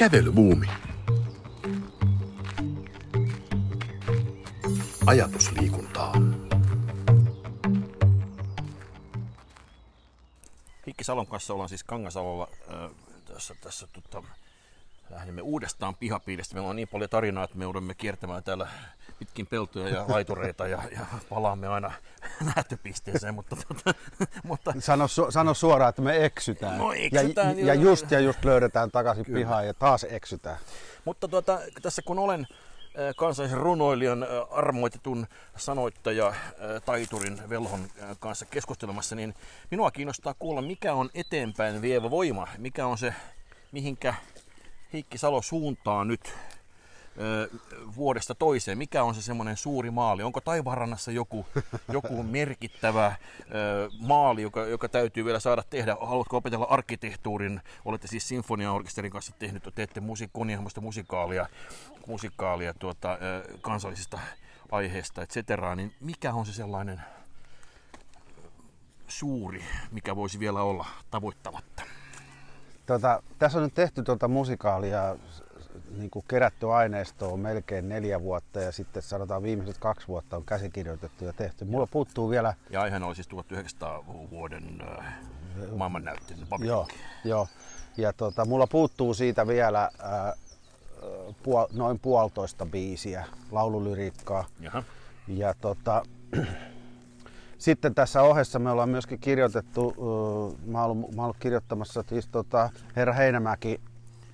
Kävelybuumi. Ajatusliikuntaa. Hikki Salon kanssa ollaan siis Kangasalolla tässä, tässä tota, lähdemme uudestaan pihapiilistä. Meillä on niin paljon tarinaa, että me joudumme kiertämään täällä pitkin peltoja ja laitureita ja, ja palaamme aina nähtöpisteeseen. Mutta, tota, mutta... Sano, su, sano suoraan, että me eksytään. No, eksytään ja, ja just ja just löydetään takaisin Kyllä. pihaan ja taas eksytään. Mutta tuota, tässä kun olen kansallisen runoilijan armoitetun sanoittaja Taiturin Velhon kanssa keskustelemassa, niin minua kiinnostaa kuulla, mikä on eteenpäin vievä voima, mikä on se, mihinkä Heikki Salo suuntaa nyt vuodesta toiseen? Mikä on se semmoinen suuri maali? Onko Taivaanrannassa joku, joku merkittävä maali, joka, joka täytyy vielä saada tehdä? Haluatko opetella arkkitehtuurin? Olette siis sinfoniaorkesterin kanssa tehnyt, teette musiik- kunnianhimoista musikaalia, musikaalia tuota, kansallisista aiheista, et cetera, niin mikä on se sellainen suuri, mikä voisi vielä olla tavoittamatta? Tota, tässä on nyt tehty tuota musikaalia, niin kuin kerätty aineisto on melkein neljä vuotta ja sitten sanotaan viimeiset kaksi vuotta on käsikirjoitettu ja tehty. Mulla puuttuu vielä... Ja aiheena oli siis 1900 vuoden äh, maailmannäyttely. Joo, joo. Ja tota, mulla puuttuu siitä vielä äh, puol, noin puolitoista biisiä, laululyriikkaa. Jaha. Ja tota, sitten tässä ohessa me ollaan myöskin kirjoitettu, mä oon ollut, mä ollut kirjoittamassa siis tota Herra Heinämäki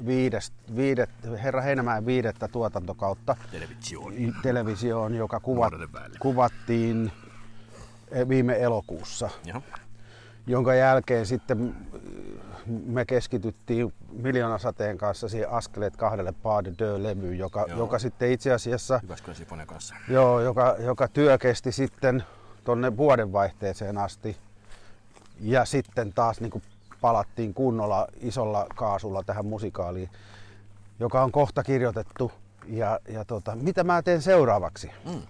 viides, viidet, Herra Heinämäen viidettä tuotantokautta televisioon, televisioon joka kuvat, kuvattiin e, viime elokuussa. Jaha. Jonka jälkeen sitten me keskityttiin Miljoonasateen kanssa siihen Askeleet kahdelle Pas de levyyn, joka, joka sitten itse asiassa... kanssa. Joo, joka, joka työ kesti sitten tuonne vuodenvaihteeseen asti. Ja sitten taas niin kuin palattiin kunnolla isolla kaasulla tähän musikaaliin, joka on kohta kirjoitettu. Ja, ja tota, mitä mä teen seuraavaksi? Mm.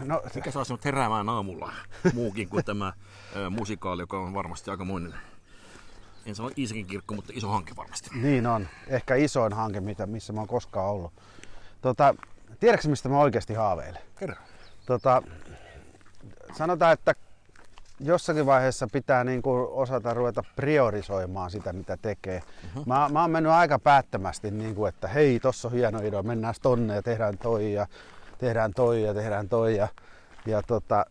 No, Mikä saa sinut heräämään aamulla muukin kuin tämä ö, musikaali, joka on varmasti aika monen, en sano Iisakin kirkko, mutta iso hanke varmasti. Niin on. Ehkä isoin hanke, mitä, missä mä oon koskaan ollut. Tota, tiedätkö mistä mä oikeasti haaveilen? Kerro. Tota, sanotaan, että jossakin vaiheessa pitää niin kuin osata ruveta priorisoimaan sitä, mitä tekee. Uh-huh. Mä, mä oon mennyt aika päättämästi, niin kuin, että hei, tossa on hieno idea, mennään tonne ja tehdään toi ja tehdään toi ja tehdään toi. Ja, ja tota,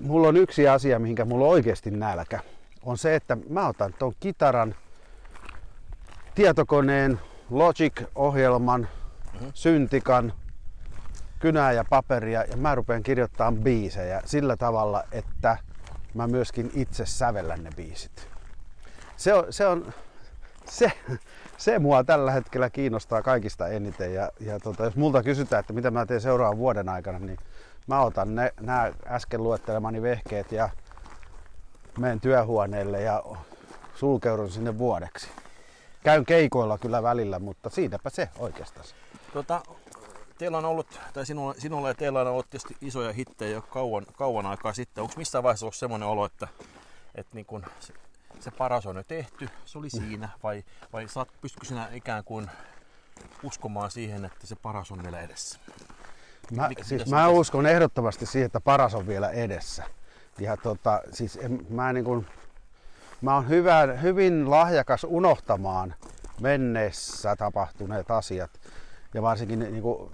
mulla on yksi asia, mihinkä mulla on oikeasti nälkä. On se, että mä otan ton kitaran, tietokoneen, Logic-ohjelman, uh-huh. syntikan, kynää ja paperia ja mä rupean kirjoittamaan biisejä sillä tavalla, että mä myöskin itse sävellän ne biisit. Se on, se, on, se, se mua tällä hetkellä kiinnostaa kaikista eniten ja, ja tota, jos multa kysytään, että mitä mä teen seuraavan vuoden aikana, niin mä otan ne, nämä äsken luettelemani vehkeet ja menen työhuoneelle ja sulkeudun sinne vuodeksi. Käyn keikoilla kyllä välillä, mutta siinäpä se oikeastaan. Tota, teillä on ollut, tai sinulla, sinulla ja teillä on ollut tietysti isoja hittejä jo kauan, kauan aikaa sitten. Onko missään vaiheessa ollut semmoinen olo, että, että niin kun se, se paras on jo tehty, se oli siinä, vai, vai saat, pystytkö sinä ikään kuin uskomaan siihen, että se paras on vielä edessä? Mä, Mikä, siis mä uskon ehdottomasti siihen, että paras on vielä edessä. Ja tota, siis en, mä, niin kun, mä oon hyvä, hyvin lahjakas unohtamaan menneessä tapahtuneet asiat. Ja varsinkin niin kuin,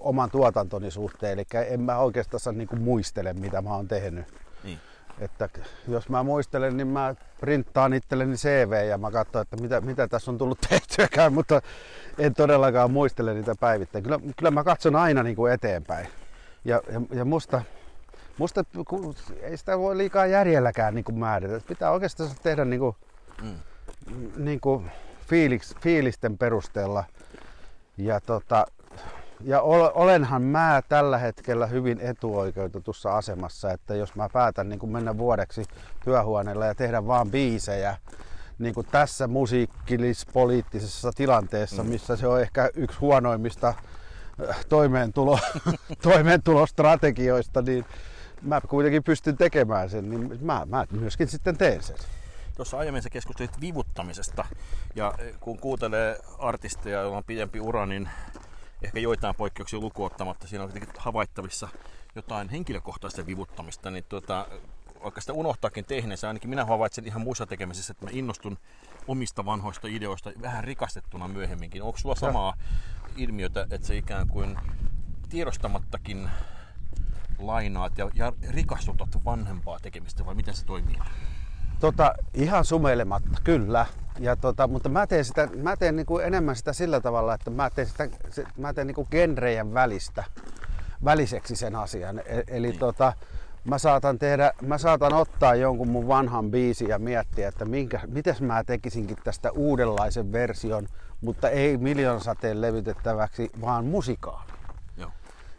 oman tuotantoni suhteen, eli en mä oikeastaan niin kuin muistele, mitä mä oon tehnyt. Niin. Että jos mä muistelen, niin mä printtaan itselleni CV ja mä katson, että mitä, mitä tässä on tullut tehtyäkään, mutta en todellakaan muistele niitä päivittäin. Kyllä, kyllä mä katson aina niin kuin eteenpäin. Ja, ja, ja musta, musta kun, ei sitä voi liikaa järjelläkään niin kuin määritä. Pitää oikeastaan tehdä niin kuin, mm. niin kuin fiiliks, fiilisten perusteella. Ja tota, ja olenhan mä tällä hetkellä hyvin etuoikeutetussa asemassa, että jos mä päätän niin kuin mennä vuodeksi työhuoneella ja tehdä vaan biisejä, niin kuin tässä musiikkilis-poliittisessa tilanteessa, mm. missä se on ehkä yksi huonoimmista äh, toimeentulo, toimeentulostrategioista, niin mä kuitenkin pystyn tekemään sen, niin mä, mä myöskin sitten teen sen. tuossa aiemmin sä keskustelit vivuttamisesta. Ja kun kuuntelee artisteja, joilla on pidempi ura, niin ehkä joitain poikkeuksia lukuottamatta, siinä on kuitenkin havaittavissa jotain henkilökohtaista vivuttamista, niin tuota, vaikka sitä unohtaakin tehneensä, ainakin minä havaitsen ihan muissa tekemisissä, että mä innostun omista vanhoista ideoista vähän rikastettuna myöhemminkin. Onko sulla samaa ilmiötä, että se ikään kuin tiedostamattakin lainaat ja, ja rikastutat vanhempaa tekemistä vai miten se toimii? Tota, ihan sumeilematta, kyllä. Ja tota, mutta mä teen, sitä, mä teen niinku enemmän sitä sillä tavalla, että mä teen, sitä, se, mä teen niinku genrejen välistä, väliseksi sen asian. E, eli niin. tota, mä saatan, tehdä, mä saatan ottaa jonkun mun vanhan biisin ja miettiä, että minkä, mites mä tekisinkin tästä uudenlaisen version, mutta ei miljoonasateen levytettäväksi, vaan musikaali. Joo.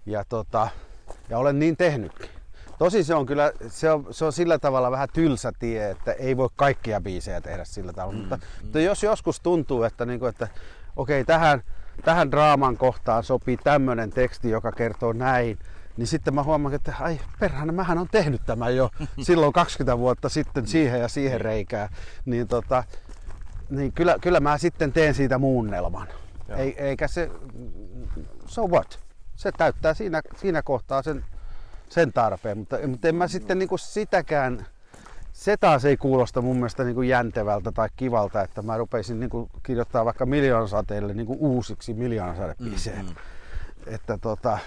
Ja, tota, ja olen niin tehnytkin. Tosi se on kyllä, se on, se on sillä tavalla vähän tylsä tie, että ei voi kaikkia biisejä tehdä sillä tavalla. Mm, mutta, mm. mutta jos joskus tuntuu, että, niin kuin, että okei, tähän, tähän draaman kohtaan sopii tämmöinen teksti, joka kertoo näin, niin sitten mä huomaan, että ai perhana, mähän on tehnyt tämän jo silloin 20 vuotta sitten siihen ja siihen reikään. Niin, tota, niin kyllä, kyllä mä sitten teen siitä muunnelman. Ei, eikä se, so what? Se täyttää siinä, siinä kohtaa sen, sen tarpeen, mutta, mutta en mä sitten niin kuin sitäkään, se taas ei kuulosta mun mielestä niin kuin jäntevältä tai kivalta, että mä rupeisin niin kuin kirjoittaa vaikka miljoonasateille niin kuin uusiksi miljoonasadebiiseen. Mm, mm. Että tota,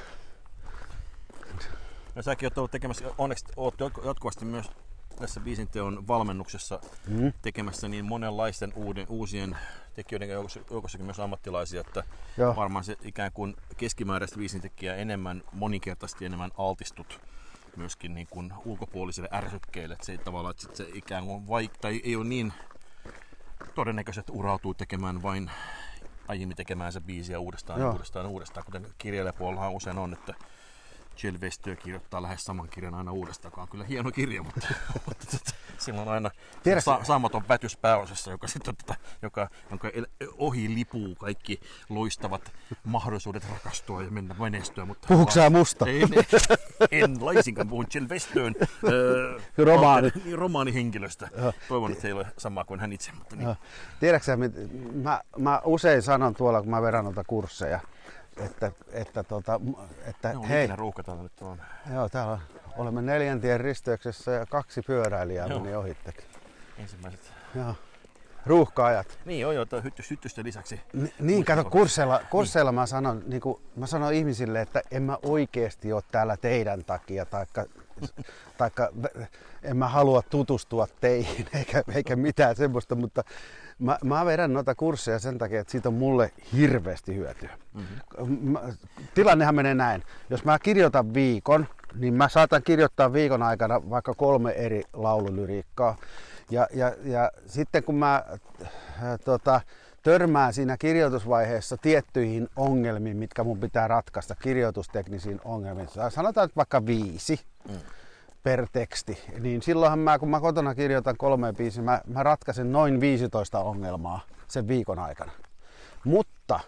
ja säkin oot ollut tekemässä, onneksi oot jatkuvasti myös tässä biisinteon valmennuksessa mm. tekemässä niin monenlaisten uuden, uusien tekijöiden joukossa, joukossakin myös ammattilaisia, että Joo. varmaan se ikään kuin keskimääräistä biisintekijää enemmän, moninkertaisesti enemmän altistut myöskin niin kuin ulkopuolisille ärsykkeille, että se ei tavallaan, että se ikään kuin vaik- tai ei ole niin todennäköisesti urautuu tekemään vain aiemmin tekemään se biisiä uudestaan Joo. uudestaan uudestaan, kuten kirjailijapuolellahan usein on, että Jill Westö kirjoittaa lähes saman kirjan aina uudestaan. Kyllä hieno kirja, mutta, mutta tota, silloin on aina sa- saamaton pätys pääosassa, joka, sitten, tota, joka, jonka ohi lipuu kaikki loistavat mahdollisuudet rakastua ja mennä menestyä. Mutta Puhuuko sä musta? En, en laisinkaan puhun Jill Westön äh, Romaani. Romaanihenkilöstä. Toivon, että ei ole sama kuin hän itse. Mutta niin. Tiedätkö mä, mä usein sanon tuolla, kun mä vedän noita kursseja, että, että, tota, että no, hei. ruuhka täällä nyt on? Joo, täällä olemme neljäntien risteyksessä ja kaksi pyöräilijää Joo. meni ohittekin. Ensimmäiset. Joo. Ruuhka-ajat. Niin joo, joo, hyttys, hyttysten lisäksi. Ni, niin, kato, kursseilla, kursseilla niin. mä, sanon, niin kuin, mä sanon ihmisille, että en mä oikeasti ole täällä teidän takia, taikka, taikka en mä halua tutustua teihin, eikä, eikä mitään semmoista, mutta Mä, mä vedän noita kursseja sen takia, että siitä on mulle hirveästi hyötyä. Mm-hmm. tilannehan menee näin. Jos mä kirjoitan viikon, niin mä saatan kirjoittaa viikon aikana vaikka kolme eri laululyriikkaa. Ja, ja, ja sitten kun mä äh, tota, törmään siinä kirjoitusvaiheessa tiettyihin ongelmiin, mitkä mun pitää ratkaista, kirjoitusteknisiin ongelmiin, sanotaan että vaikka viisi, mm per teksti, niin silloinhan mä, kun mä kotona kirjoitan kolme biisiä, mä, mä ratkaisen noin 15 ongelmaa sen viikon aikana. Mutta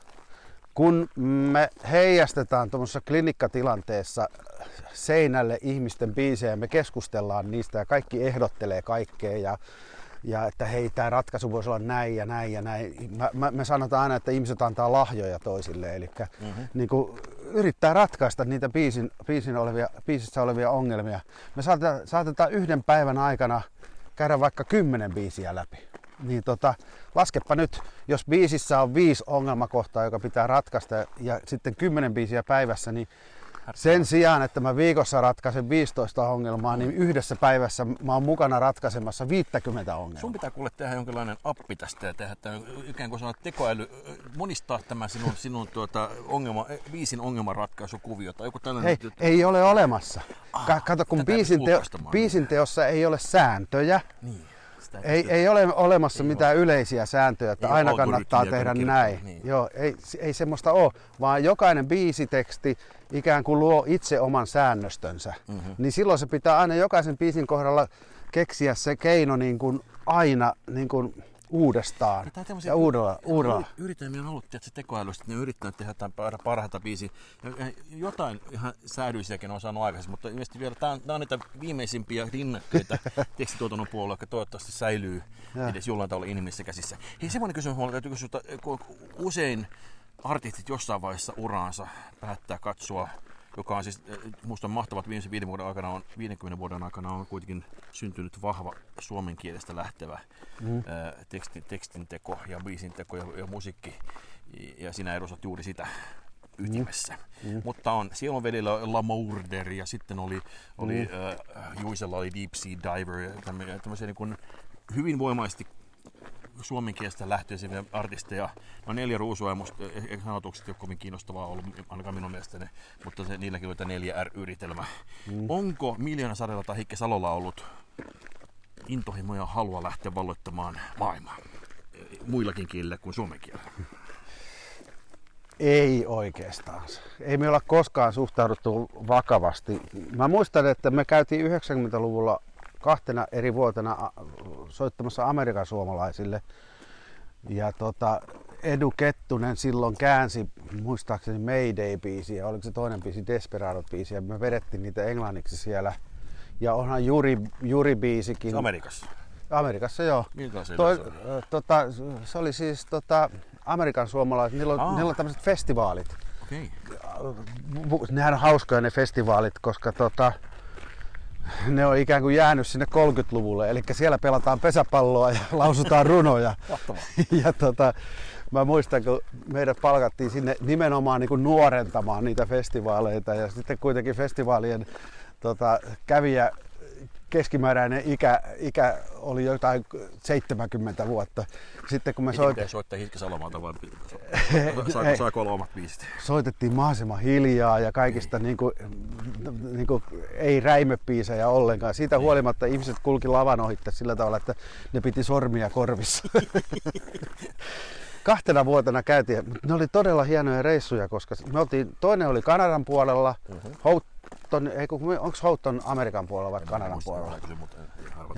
kun me heijastetaan tuommoisessa klinikkatilanteessa seinälle ihmisten biisejä, me keskustellaan niistä ja kaikki ehdottelee kaikkea ja ja että hei, tämä ratkaisu voisi olla näin ja näin ja näin. Mä, mä, me sanotaan aina, että ihmiset antaa lahjoja toisille, eli mm-hmm. niin kuin, yrittää ratkaista niitä biisin, biisin olevia, biisissä olevia ongelmia. Me saatetaan, saatetaan yhden päivän aikana käydä vaikka kymmenen biisiä läpi. Niin tota, laskepa nyt, jos biisissä on viisi ongelmakohtaa, joka pitää ratkaista ja sitten kymmenen biisiä päivässä, niin sen sijaan, että mä viikossa ratkaisen 15 ongelmaa, niin yhdessä päivässä mä oon mukana ratkaisemassa 50 ongelmaa. Sun pitää kuule tehdä jonkinlainen appi tästä ja tehdä että ikään kuin sanoa tekoäly, monistaa tämä sinun, sinun tuota ongelma, viisin ongelmanratkaisukuvio tai joku tällainen. Hei, ei ole olemassa. Ah, Kato, kun biisin, teo, biisin teossa ei ole sääntöjä, niin ei, ei ole olemassa ei mitään ole. yleisiä sääntöjä, että ei aina kannattaa tehdä näin. Niin. Joo, ei, ei semmoista ole, vaan jokainen biisiteksti ikään kuin luo itse oman säännöstönsä. Mm-hmm. Niin silloin se pitää aina jokaisen biisin kohdalla keksiä se keino niin kuin aina niin kuin uudestaan ja, ja uudella, uudella. Yritämme on ollut tietysti tekoälystä, että ne yrittää tehdä jotain parhaita biisiä. Ja, jotain ihan säädyisiäkin on saanut aikaisemmin, mutta ilmeisesti vielä tämä on, tämä on niitä viimeisimpiä rinnakkeita tekstituotannon puolella, joka toivottavasti säilyy ja. edes jollain tavalla inhimillisissä käsissä. Hei, semmoinen kysymys, mulla täytyy kysyä, kun usein artistit jossain vaiheessa uraansa päättää katsoa joka on siis, eh, musta on mahtavaa, että viimeisen viiden vuoden aikana on, 50 vuoden aikana on kuitenkin syntynyt vahva suomen kielestä lähtevä mm. ää, eh, tekstin, tekstinteko ja biisinteko ja, ja musiikki. Ja sinä edustat juuri sitä ytimessä. Mm. Mm. Mutta on, siellä on velillä La Mourder ja sitten oli, oli mm. äh, Juisella oli Deep Sea Diver ja tämmöisiä niin hyvin voimaisesti suomenkielistä lähtöisiä artisteja. No neljä ruusua ja musta eh, eh, sanotukset ei ole kovin kiinnostavaa ollut, ainakaan minun mielestäni, mutta se, niilläkin oli tämä neljä R-yritelmä. Mm. Onko Miljoona Sadella tai Hikke Salolla ollut intohimoja ja halua lähteä valloittamaan maailmaa eh, muillakin kielillä kuin suomen kielellä? Ei oikeastaan. Ei me olla koskaan suhtauduttu vakavasti. Mä muistan, että me käytiin 90-luvulla kahtena eri vuotena soittamassa Amerikan suomalaisille. Ja tota, Edu Kettunen silloin käänsi muistaakseni Mayday-biisiä, oliko se toinen biisi Desperado-biisi, ja me vedettiin niitä englanniksi siellä. Ja onhan Juri, Juri-biisikin. Se Amerikassa? Amerikassa, joo. Miltä se, Toi, tota, se oli siis tota, Amerikan suomalaiset, niillä on, niillä on tämmöiset festivaalit. Okay. Nehän on hauskoja ne festivaalit, koska tota, ne on ikään kuin jäänyt sinne 30-luvulle. Eli siellä pelataan pesäpalloa ja lausutaan runoja. ja tota, mä muistan, kun meidät palkattiin sinne nimenomaan niin kuin nuorentamaan niitä festivaaleita. Ja sitten kuitenkin festivaalien tota, kävijä keskimääräinen ikä, ikä oli jotain 70 vuotta. Sitten kun me soit... soittaa Hitkä Salomalta vai saako, saako olla omat biisit? Soitettiin mahdollisimman hiljaa ja kaikista niin kuin, niin kuin, ei räimepiisejä ollenkaan. Siitä huolimatta ihmiset kulki lavan ohitte sillä tavalla, että ne piti sormia korvissa. Kahtena vuotena käytiin, mutta ne oli todella hienoja reissuja, koska me oltiin, toinen oli Kanadan puolella, uh-huh. Houghton, ei onko Houghton Amerikan puolella vai Kanadan puolella?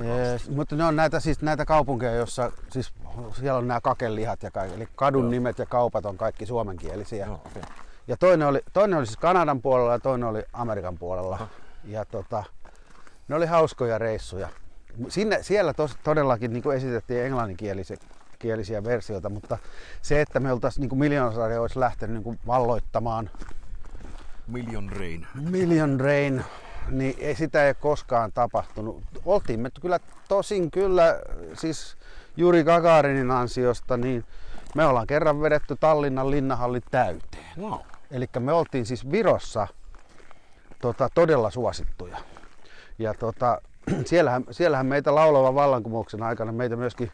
Yes, mutta ne on näitä, siis näitä kaupunkeja, joissa siis siellä on nämä kakelihat ja kaikki, eli kadun Joo. nimet ja kaupat on kaikki suomenkielisiä. Joo, okay. Ja toinen oli, toinen oli siis Kanadan puolella ja toinen oli Amerikan puolella. Aha. Ja tota, ne oli hauskoja reissuja. Sinne, siellä tos, todellakin niin esitettiin englanninkielisiä kielisiä versioita, mutta se, että me oltaisiin niin miljoonasarja olisi lähtenyt niin valloittamaan Million Rain. Million Rain, niin ei, sitä ei koskaan tapahtunut. Oltiin me kyllä tosin kyllä, siis Juri Gagarinin ansiosta, niin me ollaan kerran vedetty Tallinnan linnahalli täyteen. Wow. Eli me oltiin siis Virossa tota, todella suosittuja. Ja tota, siellähän, siellähän meitä laulava vallankumouksen aikana meitä myöskin,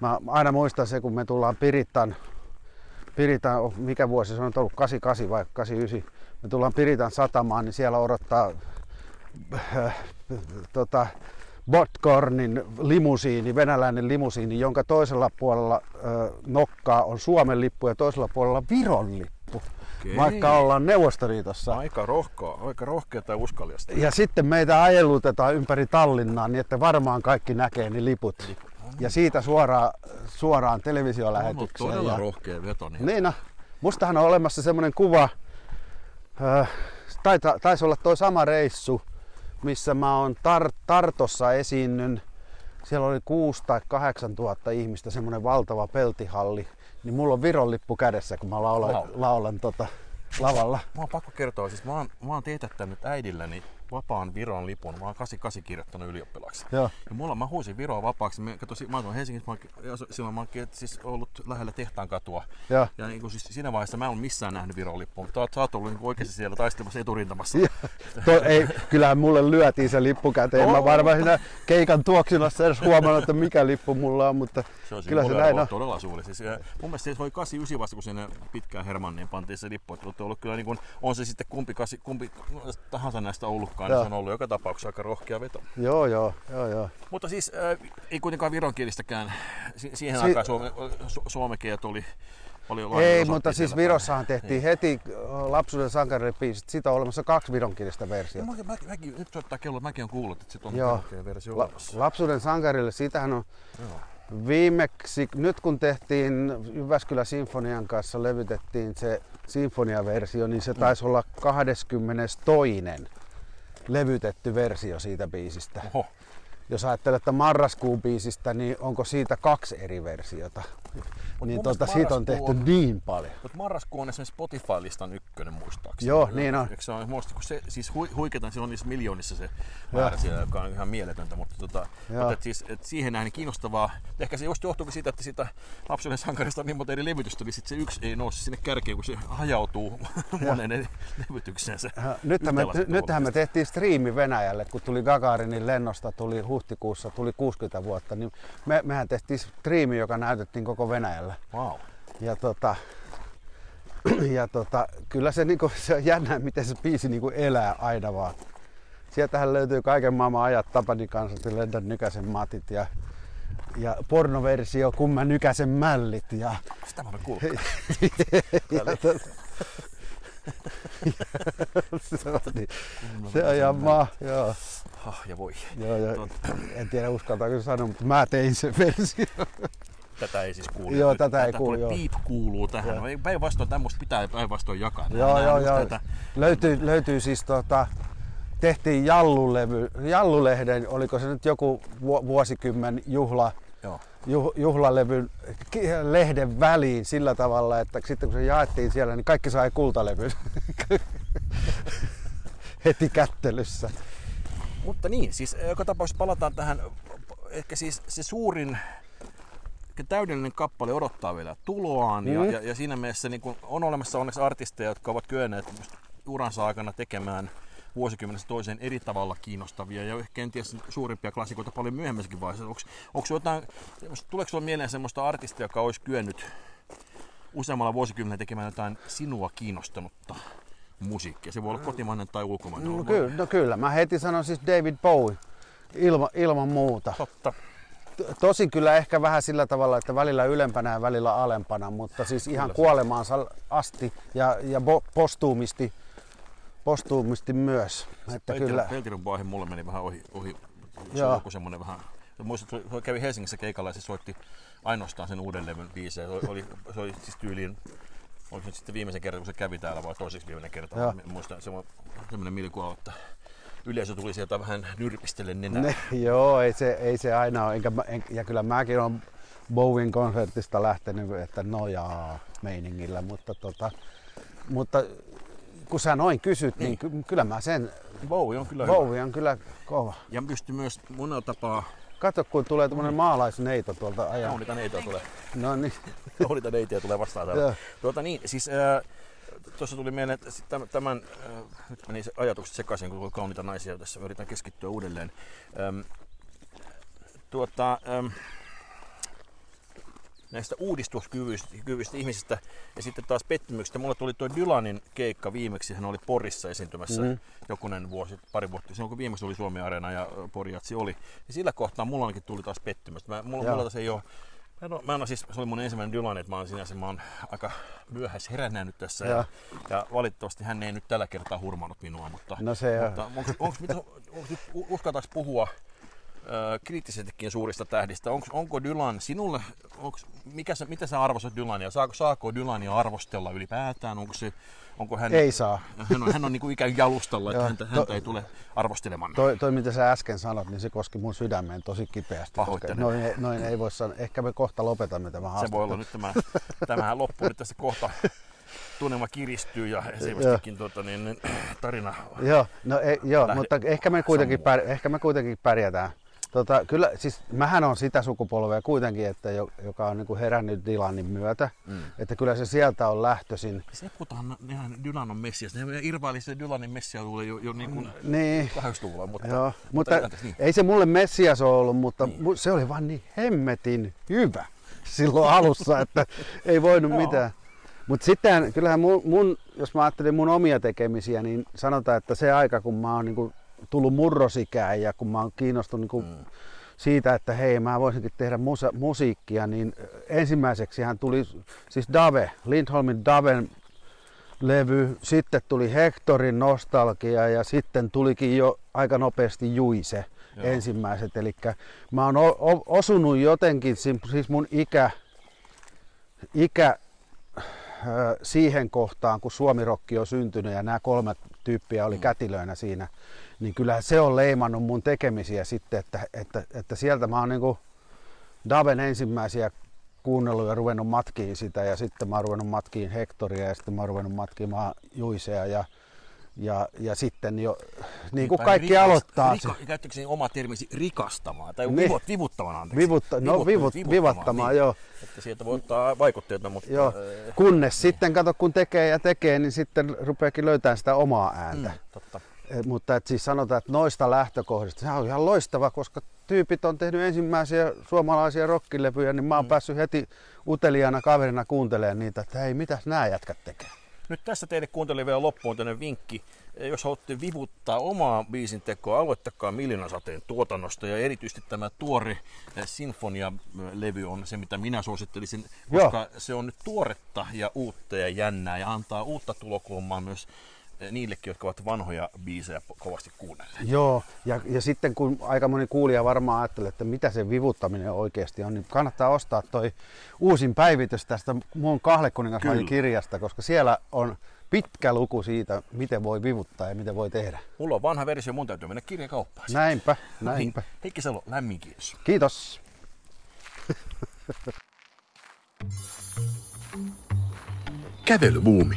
mä aina muistan se, kun me tullaan Pirittan, Pirittan mikä vuosi se on ollut, 88 vai 89, me tullaan Piritan satamaan, niin siellä odottaa äh, tota, Botkornin limusiini, venäläinen limusiini, jonka toisella puolella äh, nokkaa on Suomen lippu ja toisella puolella Viron lippu. Okei. Vaikka ollaan Neuvostoliitossa. Aika rohkoa, aika rohkea tai uskallista. Ja sitten meitä ajelutetaan ympäri Tallinnaa niin, että varmaan kaikki näkee ne liput. Lippu. Ja siitä suoraan, suoraan televisiolähetykseen. On todella ja... rohkea veto. Niin, niin no, mustahan on olemassa semmoinen kuva, äh, taita, taisi olla tuo sama reissu, missä mä oon tar- Tartossa esiinnyn. Siellä oli 6 tai 8 tuhatta ihmistä, semmoinen valtava peltihalli. Niin mulla on Viron lippu kädessä, kun mä laulan, wow. laulan tota, lavalla. Mä oon pakko kertoa, siis mä oon, mä oon teetättänyt äidilläni vapaan Viron lipun. Mä oon 88 kirjoittanut ylioppilaaksi. Joo. Ja mulla mä huusin Viroa vapaaksi. Mä, kato, mä oon Helsingissä, mä, silloin mä oon siis ollut lähellä tehtaan katua. Joo. Ja niin siis siinä vaiheessa mä en ole missään nähnyt Viron lippua, mutta sä oot ollut niin oikeasti siellä taistelemassa eturintamassa. to, ei, kyllähän mulle lyötiin se lippu käteen. Oh. Mä varmaan siinä keikan tuoksinassa edes huomannut, että mikä lippu mulla on, mutta se on kyllä se näin on. Todella suuri. Siis, mun mielestä se oli 89 vasta, kun sinne pitkään Hermanniin pantiin se lippu. Että ollut kyllä niin kuin, on se sitten kumpi, kasi, kumpi tahansa näistä ollutkaan, niin se on ollut joka tapauksessa aika rohkea veto. Joo, joo, joo, joo. Mutta siis äh, ei kuitenkaan vironkielistäkään. Si- siihen si- aikaan suome, su- suomekielä tuli oli Ei, mutta siis Virossahan tehtiin niin. heti lapsuuden sankarille biisit. Siitä on olemassa kaksi vironkielistä versiota. Mä, mä, mä, nyt soittaa kello, mäkin on kuullut, että sit on Joo. versio La, Lapsuuden sankarille, siitähän on Joo. Viimeksi, nyt kun tehtiin Jyväskylä Sinfonian kanssa, levytettiin se sinfoniaversio, niin se mm. taisi olla 22. levytetty versio siitä biisistä. Oho jos ajattelet, että marraskuun biisistä, niin onko siitä kaksi eri versiota? Mut niin tuota, siitä on tehty on, niin paljon. Mutta marraskuu on esimerkiksi Spotify-listan ykkönen muistaakseni. Joo, niin on. Eikö se on, muista, kun se, siis hu, huiketaan, se on niissä miljoonissa se määrä siellä, joka on ihan mieletöntä, mutta, tota, mutta et siis, et siihen näin kiinnostavaa. Ehkä se just johtuu siitä, että sitä lapsuuden sankarista on niin monta eri levytystä, niin sit se yksi ei nouse sinne kärkeen, kun se hajautuu monen eri levytykseen. Se nythän, me, nythän me tehtiin striimi Venäjälle, kun tuli Gagarinin lennosta, tuli huhtikuussa, tuli 60 vuotta, niin me, mehän tehtiin striimi, joka näytettiin koko Venäjällä. Wow. Ja tota, ja tota, kyllä se, niinku, se on jännä, miten se biisi niinku elää aina vaan. Sieltähän löytyy kaiken maailman ajat Tapani kanssa, Lendon Nykäsen matit ja, ja pornoversio, kun mä nykäsen mällit. Ja... Sitä mä kuullut. se on, niin, se on ihan joo. Oh, ja voi. Joo, joo. En tiedä uskaltaako sanoa, mutta mä tein sen versio. Tätä ei siis kuulu. Joo, tätä ei kuulu. Joo. Piip kuuluu tähän. No, päinvastoin tämmöistä pitää päinvastoin jakaa. Joo, joo, joo. Tätä... Löytyy, löytyy siis tota, tehtiin Jallulevy, Jallulehden, oliko se nyt joku vuosikymmen juhla, Joo. Juh, juhlalevyn lehden väliin sillä tavalla, että sitten kun se jaettiin siellä, niin kaikki sai kultalevyn heti kättelyssä. Mutta niin, siis joka tapauksessa palataan tähän, ehkä siis se suurin täydellinen kappale odottaa vielä tuloaan. Mm. Ja, ja, ja siinä mielessä niin kun on olemassa onneksi artisteja, jotka ovat kyenneet uransa aikana tekemään vuosikymmenestä toiseen eri tavalla kiinnostavia ja kenties suurimpia klassikoita paljon myöhemmässäkin vaiheessa. Onko, onko jotain, tuleeko sinulle mieleen sellaista artistia, joka olisi kyennyt useammalla vuosikymmenellä tekemään jotain sinua kiinnostanutta musiikkia? Se voi olla kotimainen tai ulkomainen. No, kyllä, no kyllä, mä heti sanon siis David Bowie ilma, ilman muuta. Totta. Tosin kyllä ehkä vähän sillä tavalla, että välillä ylempänä ja välillä alempana, mutta siis ihan kyllä. kuolemaansa asti ja, ja postuumisti, postuumisti myös. Että Peltirin, kyllä. Vaihe mulle meni vähän ohi, ohi. se on joku semmoinen vähän Muistat, kun kävi Helsingissä keikalla ja se soitti ainoastaan sen uuden levyn biisejä. Se oli, se oli siis tyyliin, oliko se sitten viimeisen kerran, kun se kävi täällä vai toiseksi viimeinen kerta. Muistan, se on semmoinen mielikuva, että yleisö tuli sieltä vähän nyrpistellen nenää. Ne, joo, ei se, ei se aina ole. Enkä, en, ja kyllä mäkin olen Bowin konsertista lähtenyt, että nojaa meiningillä, mutta, tota, mutta kun sä noin kysyt, niin, niin kyllä mä sen... Bowie on kyllä Bowie on kyllä kova. Ja pystyy myös monella tapaa Kato, kun tulee tämmöinen maalaisneito tuolta ajan. No, niitä neitoja tulee. No niin. No, niitä neitoja tulee vastaan täällä. tuota niin, siis äh, tuossa tuli mieleen, että tämän, tämän äh, nyt meni se ajatukset sekaisin, kun kauniita naisia tässä yritän keskittyä uudelleen. Ähm, tuota, ähm, näistä uudistuskyvyistä ihmisistä ja sitten taas pettymyksistä. Mulla tuli tuo Dylanin keikka viimeksi, hän oli Porissa esiintymässä mm. jokunen vuosi, pari vuotta silloin kun viimeksi oli Suomi Areena ja Porjatsi oli. Ja sillä kohtaa mulla ainakin tuli taas pettymystä. Mä, mulla, mulla taas ei ole Mä en, ole, mä en ole siis, se oli mun ensimmäinen Dylan, että mä oon sinänsä, mä oon aika myöhäis herännnyt tässä. Ja. Ja, valitettavasti hän ei nyt tällä kertaa hurmannut minua, mutta, no se mutta onko, onko, onko, onko, puhua kriittisestikin suurista tähdistä. Onko, onko Dylan sinulle, onko, mikä se, mitä sä arvostat Dylania? Saako, saako Dylania arvostella ylipäätään? Onko se, onko hän, ei saa. Hän on, hän on niin kuin ikään jalustalla, että häntä, häntä to, ei tule arvostelemaan. Toi, toi, mitä sä äsken sanot, niin se koski mun sydämeen tosi kipeästi. Noin, noin ei voi sanoa. Ehkä me kohta lopetamme tämän haastattelun. Se voi olla nyt tämä, tämähän loppuu nyt tässä kohta tunnelma kiristyy ja selvästikin tuota, niin, niin, tarina Joo, no, ei, joo mutta ehkä me, kuitenkin pär, ehkä me kuitenkin pärjätään. Tota, kyllä, siis mähän on sitä sukupolvea kuitenkin, että joka on niin herännyt Dylanin myötä. Mm. Että kyllä se sieltä on lähtöisin. Se puhutaan, nehän Dylan on messias. Ne irvaili se Dylanin messia tulee jo, jo niin kuin niin. 80-luvulla. Mutta, Joo, mutta, mutta niin. ei se mulle messias ole ollut, mutta niin. se oli vaan niin hemmetin hyvä silloin alussa, että ei voinut mitään. Mutta sitten kyllähän mun, mun, jos mä ajattelin mun omia tekemisiä, niin sanotaan, että se aika kun mä oon niin tullut murrosikään ja kun mä oon kiinnostunut niin mm. siitä, että hei mä voisinkin tehdä musa- musiikkia, niin ensimmäiseksi hän tuli siis Dave, Lindholmin Daven levy, sitten tuli Hectorin nostalgia ja sitten tulikin jo aika nopeasti Juise. Joo. ensimmäiset. Eli mä oon osunut jotenkin, siis mun ikä, ikä siihen kohtaan, kun Suomirokki on syntynyt ja nämä kolme tyyppiä oli mm. kätilöinä siinä, niin kyllä se on leimannut mun tekemisiä sitten, että, että, että sieltä mä oon niin Daven ensimmäisiä kuunnellut ja ruvennut matkiin sitä ja sitten mä oon ruvennut matkiin Hektoria ja sitten mä oon ruvennut matkimaan Juisea ja ja, ja sitten jo, niin kuin kaikki rikast, aloittaa. Rika, käyttäkö oma termisi rikastamaan tai ne, vivuttamaan, anteeksi? Vivutta, no vivut, vivuttamaan, niin, joo. Että sieltä voi ottaa vaikutteita, mutta... Joo. Äh, Kunnes niin. sitten, kato kun tekee ja tekee, niin sitten rupeakin löytämään sitä omaa ääntä. Mm, totta. Et, mutta et siis sanotaan, että noista lähtökohdista, se on ihan loistava, koska tyypit on tehnyt ensimmäisiä suomalaisia rockilevyjä, niin mä oon mm. päässyt heti uteliaana kaverina kuuntelemaan niitä, että hei, mitä nämä jätkät tekee. Nyt tässä teille kuuntelin vielä loppuun tänne vinkki. Jos haluatte vivuttaa omaa biisin tekoa, aloittakaa Miljonasateen tuotannosta ja erityisesti tämä tuore eh, Sinfonia-levy on se, mitä minä suosittelisin, koska Joo. se on nyt tuoretta ja uutta ja jännää ja antaa uutta tulokulmaa myös Eh, niillekin, jotka ovat vanhoja biisejä kovasti kuunnelleet. Joo, ja, ja sitten kun aika moni kuulija varmaan ajattelee, että mitä se vivuttaminen oikeasti on, niin kannattaa ostaa toi uusin päivitys tästä mun kahlekuningaslajin kirjasta, koska siellä on pitkä luku siitä, miten voi vivuttaa ja miten voi tehdä. Mulla on vanha versio, mun täytyy mennä kirjakauppaan. Näinpä, näinpä. Heikki Salo, lämmin kiitos. Kiitos. Kävelybuumi.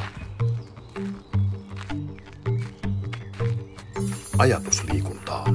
Ajatusliikuntaa.